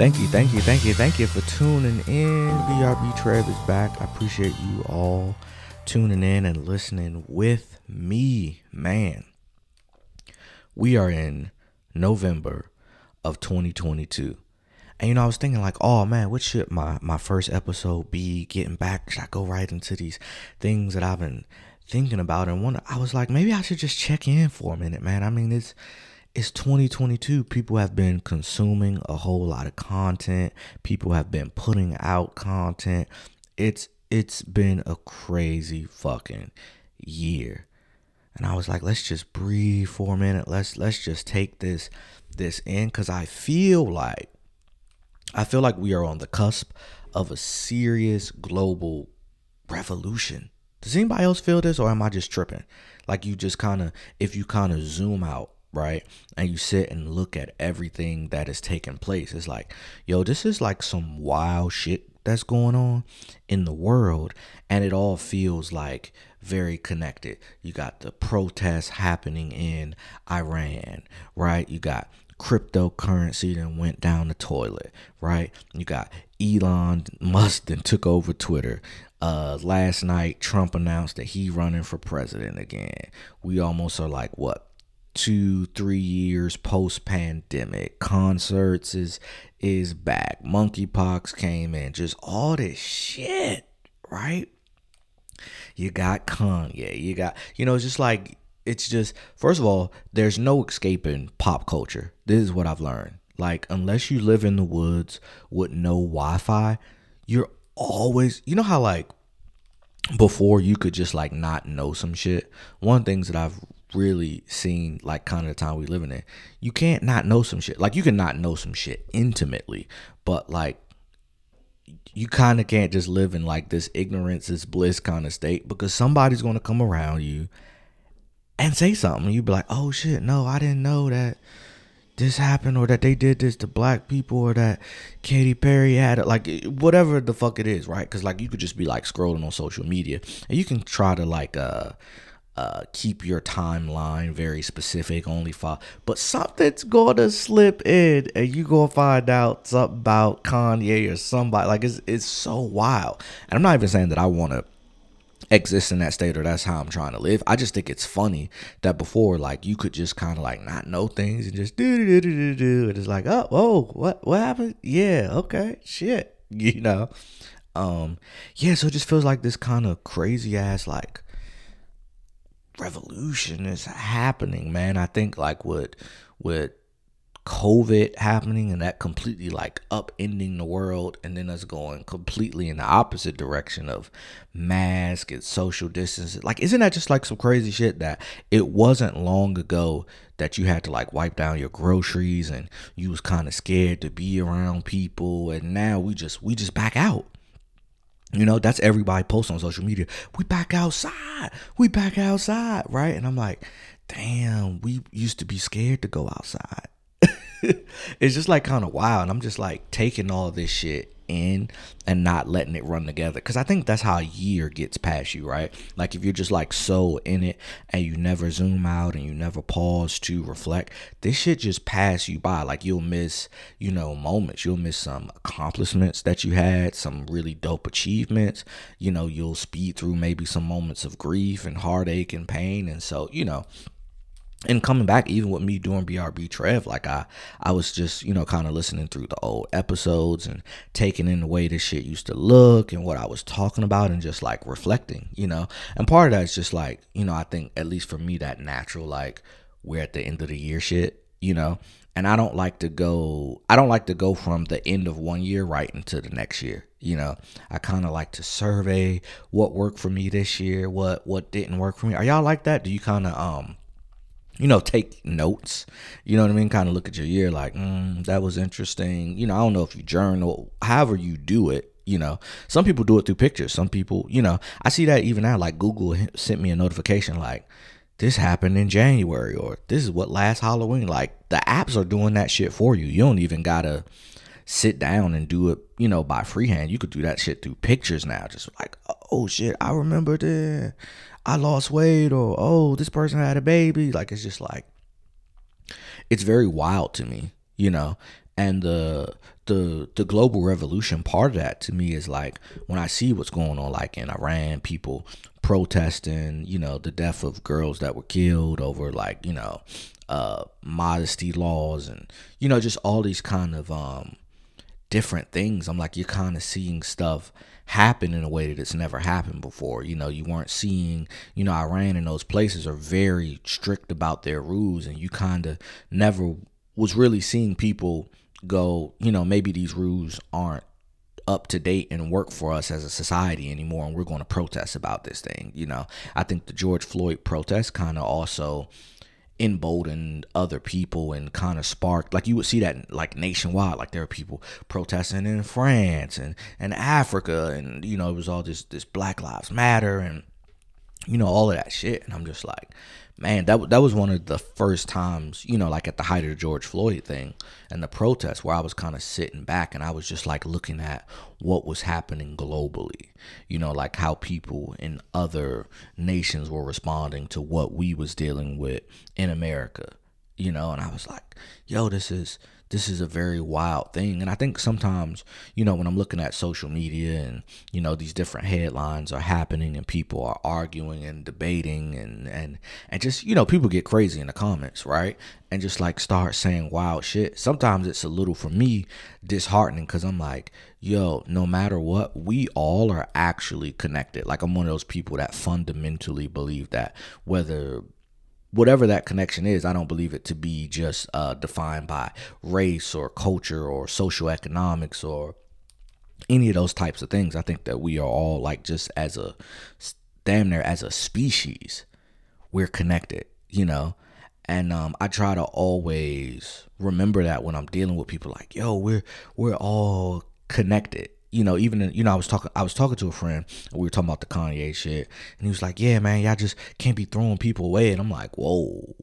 Thank you, thank you, thank you, thank you for tuning in. BRB Trev is back. I appreciate you all tuning in and listening with me, man. We are in November of 2022. And you know, I was thinking like, oh man, what should my my first episode be? Getting back, should I go right into these things that I've been thinking about? And one, I was like, maybe I should just check in for a minute, man. I mean, it's it's 2022. People have been consuming a whole lot of content. People have been putting out content. It's it's been a crazy fucking year. And I was like, let's just breathe for a minute. Let's let's just take this this in cuz I feel like I feel like we are on the cusp of a serious global revolution. Does anybody else feel this or am I just tripping? Like you just kind of if you kind of zoom out right? And you sit and look at everything that is taking place. It's like, yo, this is like some wild shit that's going on in the world. And it all feels like very connected. You got the protests happening in Iran, right? You got cryptocurrency that went down the toilet, right? You got Elon Musk that took over Twitter. Uh, last night, Trump announced that he running for president again. We almost are like what two, three years post pandemic. Concerts is is back. Monkeypox came in. Just all this shit, right? You got Kanye. You got, you know, it's just like it's just first of all, there's no escaping pop culture. This is what I've learned. Like, unless you live in the woods with no Wi-Fi, you're always you know how like before you could just like not know some shit. One things that I've really seen like kind of the time we living in. You can't not know some shit. Like you can not know some shit intimately, but like you kind of can't just live in like this ignorance is bliss kind of state because somebody's going to come around you and say something. You'd be like, "Oh shit, no, I didn't know that this happened or that they did this to black people or that Katy Perry had it. like whatever the fuck it is, right? Cuz like you could just be like scrolling on social media and you can try to like uh uh, keep your timeline very specific, only five. But something's gonna slip in, and you gonna find out something about Kanye or somebody. Like it's it's so wild. And I'm not even saying that I want to exist in that state or that's how I'm trying to live. I just think it's funny that before, like, you could just kind of like not know things and just do do do do do. It's like, oh, whoa, what what happened? Yeah, okay, shit, you know. Um, yeah, so it just feels like this kind of crazy ass like revolution is happening, man. I think like with with COVID happening and that completely like upending the world and then us going completely in the opposite direction of mask and social distance. Like, isn't that just like some crazy shit that it wasn't long ago that you had to like wipe down your groceries and you was kind of scared to be around people and now we just we just back out. You know, that's everybody posts on social media. We back outside. We back outside, right? And I'm like, damn, we used to be scared to go outside. it's just like kind of wild. And I'm just like taking all this shit in and not letting it run together. Because i think that's how a year gets past you right? Like if you're just like so in it and you never zoom out and you never pause to reflect this shit just pass you by. Like you'll miss you know moments. You'll miss some accomplishments that you had some really dope achievements. You know you'll speed through maybe some moments of grief and heartache and pain. And so you know and coming back even with me doing brb trev like i i was just you know kind of listening through the old episodes and taking in the way this shit used to look and what i was talking about and just like reflecting you know? And part of that is just like you know i think at least for me that natural like we're at the end of the year shit you know? And i don't like to go i don't like to go from the end of one year right into the next year you know? I kind of like to survey what worked for me this year what what didn't work for me. Are y'all like that? Do you kind of um you know, take notes. You know what I mean? Kind of look at your year like, mm, that was interesting. You know, I don't know if you journal, however you do it. You know, some people do it through pictures. Some people, you know, I see that even now. Like Google sent me a notification like, this happened in January or this is what last Halloween. Like the apps are doing that shit for you. You don't even gotta sit down and do it, you know, by freehand. You could do that shit through pictures now. Just like, oh shit, I remember that I lost weight or oh this person had a baby like it's just like it's very wild to me you know and the the the global revolution part of that to me is like when I see what's going on like in Iran, people protesting, you know, the death of girls that were killed over like, you know, uh modesty laws and you know, just all these kind of um different things. I'm like you're kind of seeing stuff happen in a way that it's never happened before. You know, you weren't seeing, you know, Iran and those places are very strict about their rules and you kind of never was really seeing people go, you know, maybe these rules aren't up to date and work for us as a society anymore and we're going to protest about this thing, you know. I think the George Floyd protest kind of also emboldened other people and kind of sparked like you would see that like nationwide like there are people protesting in France and and Africa and you know it was all this this Black Lives Matter and you know all of that shit. And I'm just like man, that that was one of the first times, you know, like at the height of the George Floyd thing and the protests, where I was kind of sitting back and I was just like looking at what was happening globally, you know, like how people in other nations were responding to what we was dealing with in America, you know, and I was like, yo, this is this is a very wild thing. And I think sometimes, you know, when I'm looking at social media and, you know, these different headlines are happening and people are arguing and debating and, and, and just, you know, people get crazy in the comments, right? And just like start saying wild shit. Sometimes it's a little, for me, disheartening because I'm like, yo, no matter what, we all are actually connected. Like I'm one of those people that fundamentally believe that whether whatever that connection is, I don't believe it to be just uh, defined by race or culture or social economics or any of those types of things. I think that we are all like just as a damn near as a species, we're connected, you know. And um, I try to always remember that when I'm dealing with people like, yo, we're we're all connected you know, even you know, I was talking, I was talking to a friend, we were talking about the Kanye shit, and he was like, "Yeah, man, y'all just can't be throwing people away." And I'm like, "Whoa,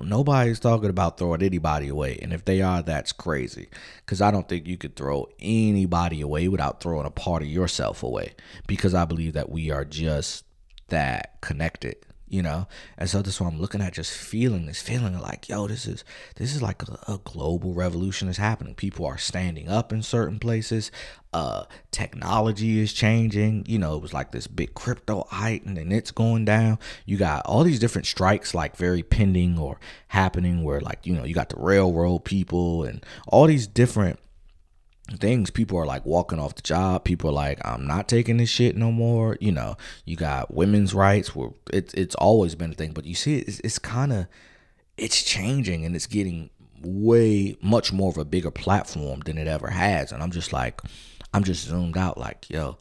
nobody's talking about throwing anybody away, and if they are, that's crazy, because I don't think you could throw anybody away without throwing a part of yourself away, because I believe that we are just that connected." You know? And so that's what i'm looking at just feeling this feeling like yo this is this is like a, a global revolution is happening. People are standing up in certain places. Uh technology is changing. You know it was like this big crypto height and then it's going down. You got all these different strikes like very pending or happening where like you know you got the railroad people and all these different things people are like walking off the job people are like i'm not taking this shit no more you know you got women's rights where it's it's always been a thing but you see it's, it's kind of it's changing and it's getting way much more of a bigger platform than it ever has and i'm just like i'm just zoomed out like yo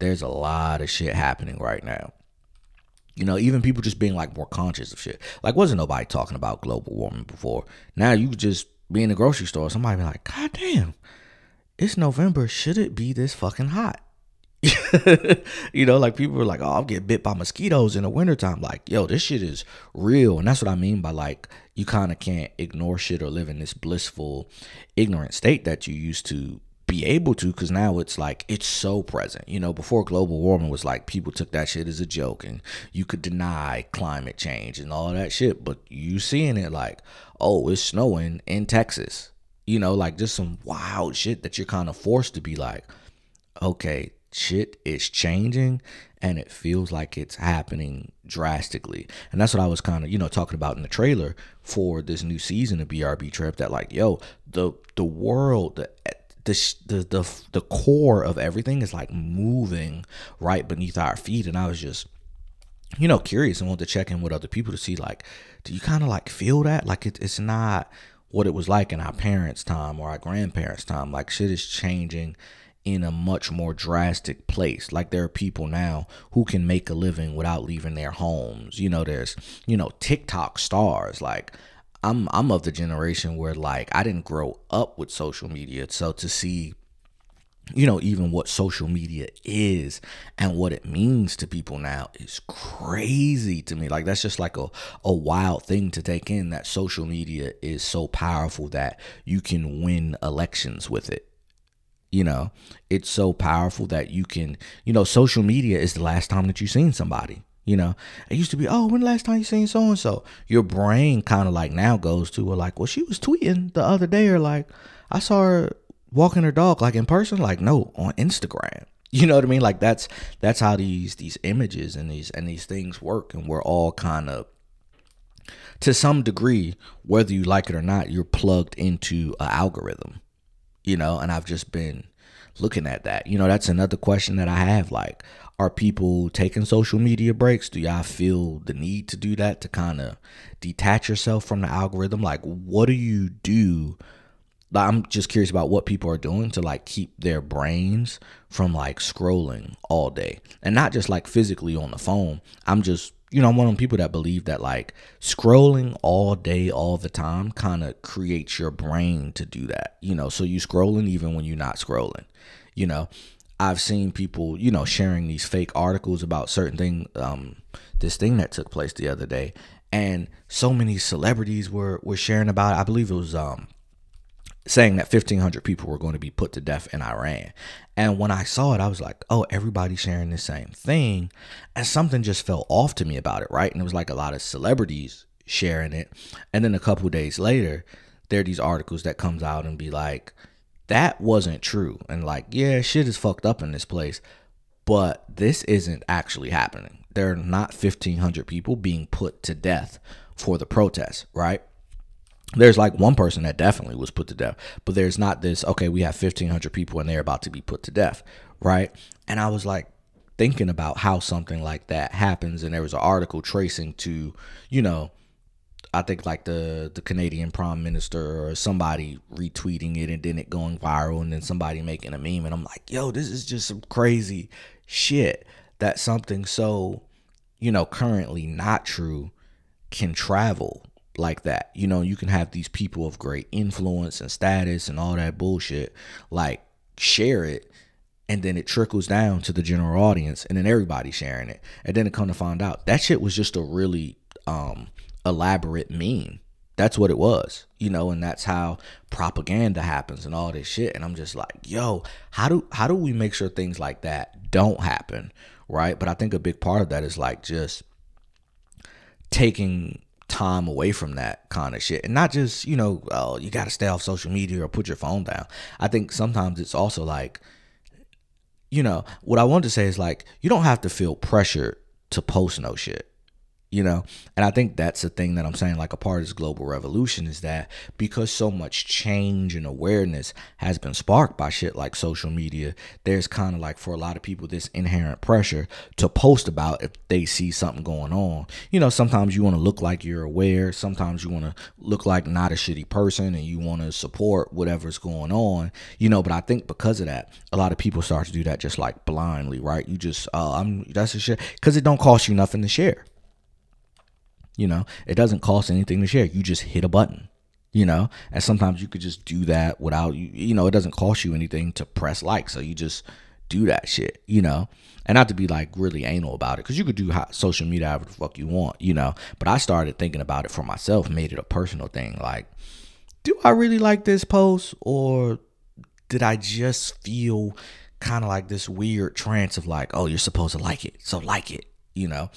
there's a lot of shit happening right now you know, even people just being like more conscious of shit. Like, wasn't nobody talking about global warming before? Now you just be in the grocery store, somebody be like, God damn, it's November. Should it be this fucking hot? you know, like people are like, oh, I'll get bit by mosquitoes in the wintertime. Like, yo, this shit is real. And that's what I mean by like, you kind of can't ignore shit or live in this blissful, ignorant state that you used to be able to because now it's like it's so present you know before global warming was like people took that shit as a joke and you could deny climate change and all that shit but you seeing it like oh it's snowing in texas you know, like just some wild shit that you're kind of forced to be like, okay, shit is changing and it feels like it's happening drastically. And that's what I was kind of, you know, talking about in the trailer for this new season of BRB Trev that like, yo, the the world, the eh, the, the the the core of everything is like moving right beneath our feet and I was just you know curious and wanted to check in with other people to see like do you kind of like feel that like it, it's not what it was like in our parents' time or our grandparents' time. Like shit is changing in a much more drastic place. Like there are people now who can make a living without leaving their homes. You know, there's, you know, TikTok stars. Like I'm I'm of the generation where like I didn't grow up with social media. So to see you know, even what social media is and what it means to people now is crazy to me. Like that's just like a, a wild thing to take in that social media is so powerful that you can win elections with it. You know, it's so powerful that you can, you know, social media is the last time that you've seen somebody. You know, it used to be, oh, when the last time you seen so and so? Your brain kind of like now goes to, like, well, she was tweeting the other day, or like, I saw her walking her dog like in person, like no, on Instagram. You know what I mean? Like that's that's how these these images and these and these things work, and we're all kind of to some degree, whether you like it or not, you're plugged into an algorithm. You know, and I've just been looking at that. You know, that's another question that I have. Like, are people taking social media breaks? Do y'all feel the need to do that to kind of detach yourself from the algorithm? Like, what do you do? I'm just curious about what people are doing to like keep their brains from like scrolling all day and not just like physically on the phone. I'm just, you know, I'm one of them people that believe that like scrolling all day, all the time kind of creates your brain to do that, you know, so you scrolling even when you're not scrolling, you know. I've seen people, you know, sharing these fake articles about certain thing, um, this thing that took place the other day, and so many celebrities were were sharing about it. I believe it was um saying that 1500 people were going to be put to death in Iran. And when I saw it, I was like, oh, everybody's sharing the same thing. And something just felt off to me about it, right? And it was like a lot of celebrities sharing it. And then a couple days later, there are these articles that comes out and be like, that wasn't true. And like, yeah, shit is fucked up in this place. But this isn't actually happening. There are not 1,500 people being put to death for the protest, right? There's like one person that definitely was put to death, but there's not this, okay, we have 1,500 people and they're about to be put to death, right? And I was like thinking about how something like that happens. And there was an article tracing to, you know, I think like the the Canadian Prime Minister or somebody retweeting it and then it going viral and then somebody making a meme and I'm like, yo, this is just some crazy shit that something so, you know, currently not true can travel like that. You know, you can have these people of great influence and status and all that bullshit like share it and then it trickles down to the general audience and then everybody sharing it. And then it come to find out that shit was just a really um elaborate meme. That's what it was, you know, and that's how propaganda happens and all this shit. And I'm just like, yo, how do how do we make sure things like that don't happen? Right. But I think a big part of that is like just taking time away from that kind of shit. And not just you know oh you got to stay off social media or put your phone down. I think sometimes it's also like you know what i want to say is like you don't have to feel pressured to post no shit you know? And i think that's the thing that i'm saying like a part of this global revolution is that because so much change and awareness has been sparked by shit like social media there's kind of like for a lot of people this inherent pressure to post about if they see something going on. You know sometimes you want to look like you're aware sometimes you want to look like not a shitty person and you want to support whatever's going on you know? But i think because of that a lot of people start to do that just like blindly right? You just uh i'm that's a shit because it don't cost you nothing to share you know, it doesn't cost anything to share. You just hit a button, you know, and sometimes you could just do that without you, know, it doesn't cost you anything to press like. So you just do that shit, you know, and not to be like really anal about it because you could do social media however the fuck you want, you know. But I started thinking about it for myself, made it a personal thing. Like, do I really like this post or did I just feel kind of like this weird trance of like, oh, you're supposed to like it, so like it, you know?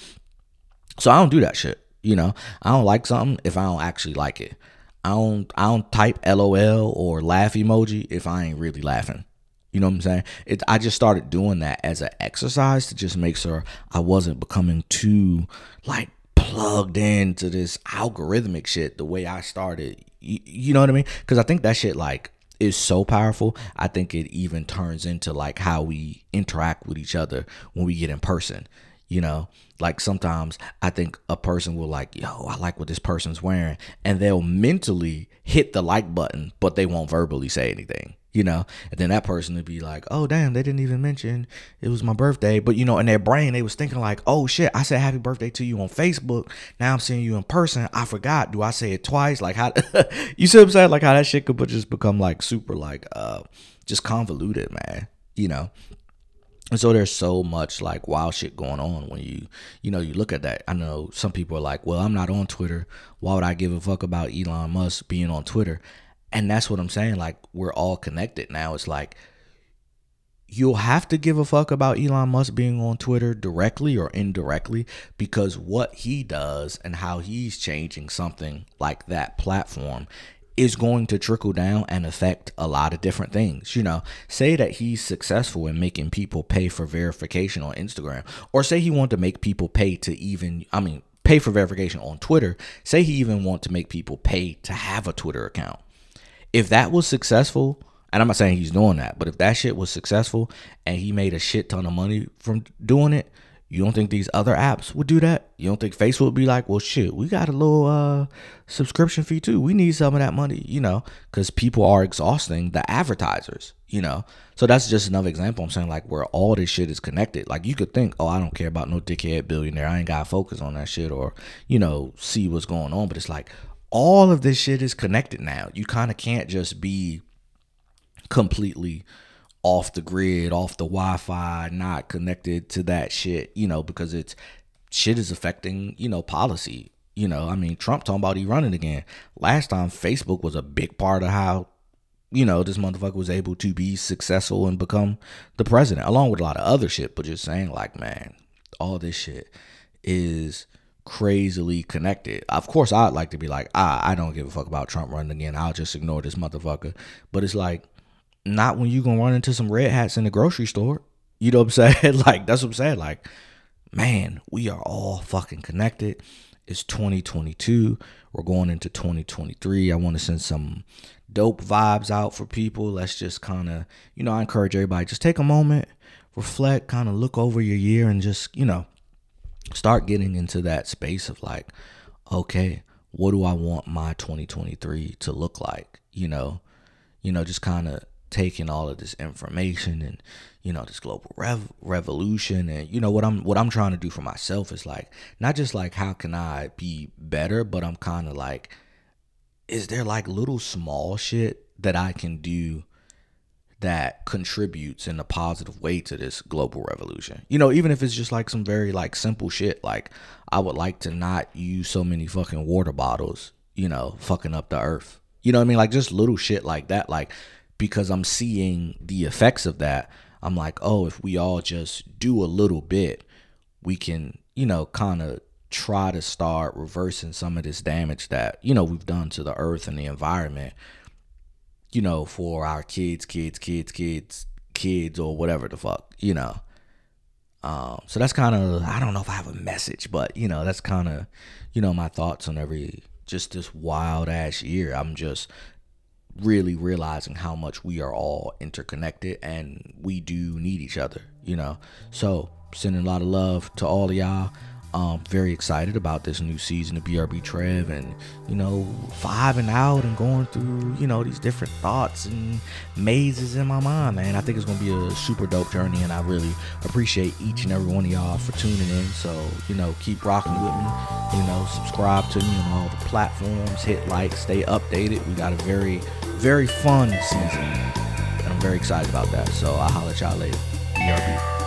So I don't do that shit. You know, I don't like something if I don't actually like it. I don't I don't type LOL or laugh emoji if I ain't really laughing. You know what I'm saying? It I just started doing that as an exercise to just make sure I wasn't becoming too like plugged into this algorithmic shit the way I started. You, you know what I mean? Cuz I think that shit like is so powerful. I think it even turns into like how we interact with each other when we get in person. You know, like sometimes I think a person will like, yo, I like what this person's wearing, and they'll mentally hit the like button, but they won't verbally say anything, you know? And then that person would be like, oh, damn, they didn't even mention it was my birthday. But, you know, in their brain, they was thinking like, oh, shit, I said happy birthday to you on Facebook. Now I'm seeing you in person. I forgot. Do I say it twice? Like, how, you see what I'm saying? Like, how that shit could just become like super, like, uh, just convoluted, man, you know? And so there's so much like wild shit going on when you, you know, you look at that. I know some people are like, well, I'm not on Twitter. Why would I give a fuck about Elon Musk being on Twitter? And that's what I'm saying. Like, we're all connected now. It's like, you'll have to give a fuck about Elon Musk being on Twitter directly or indirectly because what he does and how he's changing something like that platform is going to trickle down and affect a lot of different things. You know, say that he's successful in making people pay for verification on Instagram, or say he wanted to make people pay to even, I mean, pay for verification on Twitter. Say he even want to make people pay to have a Twitter account. If that was successful, and I'm not saying he's doing that, but if that shit was successful and he made a shit ton of money from doing it, you don't think these other apps would do that? You don't think Facebook would be like, well, shit, we got a little uh, subscription fee too. We need some of that money, you know, because people are exhausting the advertisers, you know. So that's just another example. I'm saying like where all this shit is connected. Like you could think, oh, I don't care about no dickhead billionaire. I ain't got to focus on that shit or, you know, see what's going on. But it's like all of this shit is connected now. You kind of can't just be completely off the grid, off the Wi-Fi, not connected to that shit, you know, because it's shit is affecting, you know, policy. You know, I mean, Trump talking about he running again. Last time Facebook was a big part of how, you know, this motherfucker was able to be successful and become the president, along with a lot of other shit. But just saying, like, man, all this shit is crazily connected. Of course, I'd like to be like, ah, I don't give a fuck about Trump running again. I'll just ignore this motherfucker. But it's like, not when you gonna run into some red hats in the grocery store. You know what I'm saying? like that's what I'm saying. Like, man, we are all fucking connected. It's 2022. We're going into 2023. I want to send some dope vibes out for people. Let's just kind of, you know, I encourage everybody just take a moment, reflect, kind of look over your year and just, you know, start getting into that space of like, okay, what do I want my 2023 to look like? You know, you know, just kind of taking all of this information and you know this global rev- revolution and you know what I'm what I'm trying to do for myself is like not just like how can I be better but I'm kind of like is there like little small shit that I can do that contributes in a positive way to this global revolution. You know, even if it's just like some very like simple shit like I would like to not use so many fucking water bottles, you know, fucking up the earth. You know what I mean? Like just little shit like that like because I'm seeing the effects of that. I'm like, oh, if we all just do a little bit, we can, you know, kind of try to start reversing some of this damage that, you know, we've done to the earth and the environment, you know, for our kids, kids, kids, kids, kids, or whatever the fuck, you know. Um, so that's kind of, I don't know if I have a message, but, you know, that's kind of, you know, my thoughts on every, just this wild ass year. I'm just really realizing how much we are all interconnected and we do need each other, you know. So, sending a lot of love to all of y'all. Um, very excited about this new season of BRB Trev and, you know, vibing out and going through, you know, these different thoughts and mazes in my mind, man. I think it's going to be a super dope journey and I really appreciate each and every one of y'all for tuning in. So, you know, keep rocking with me, you know, subscribe to me on all the platforms, hit like, stay updated. We got a very, very fun season and I'm very excited about that. So I'll holler at y'all later. BRB.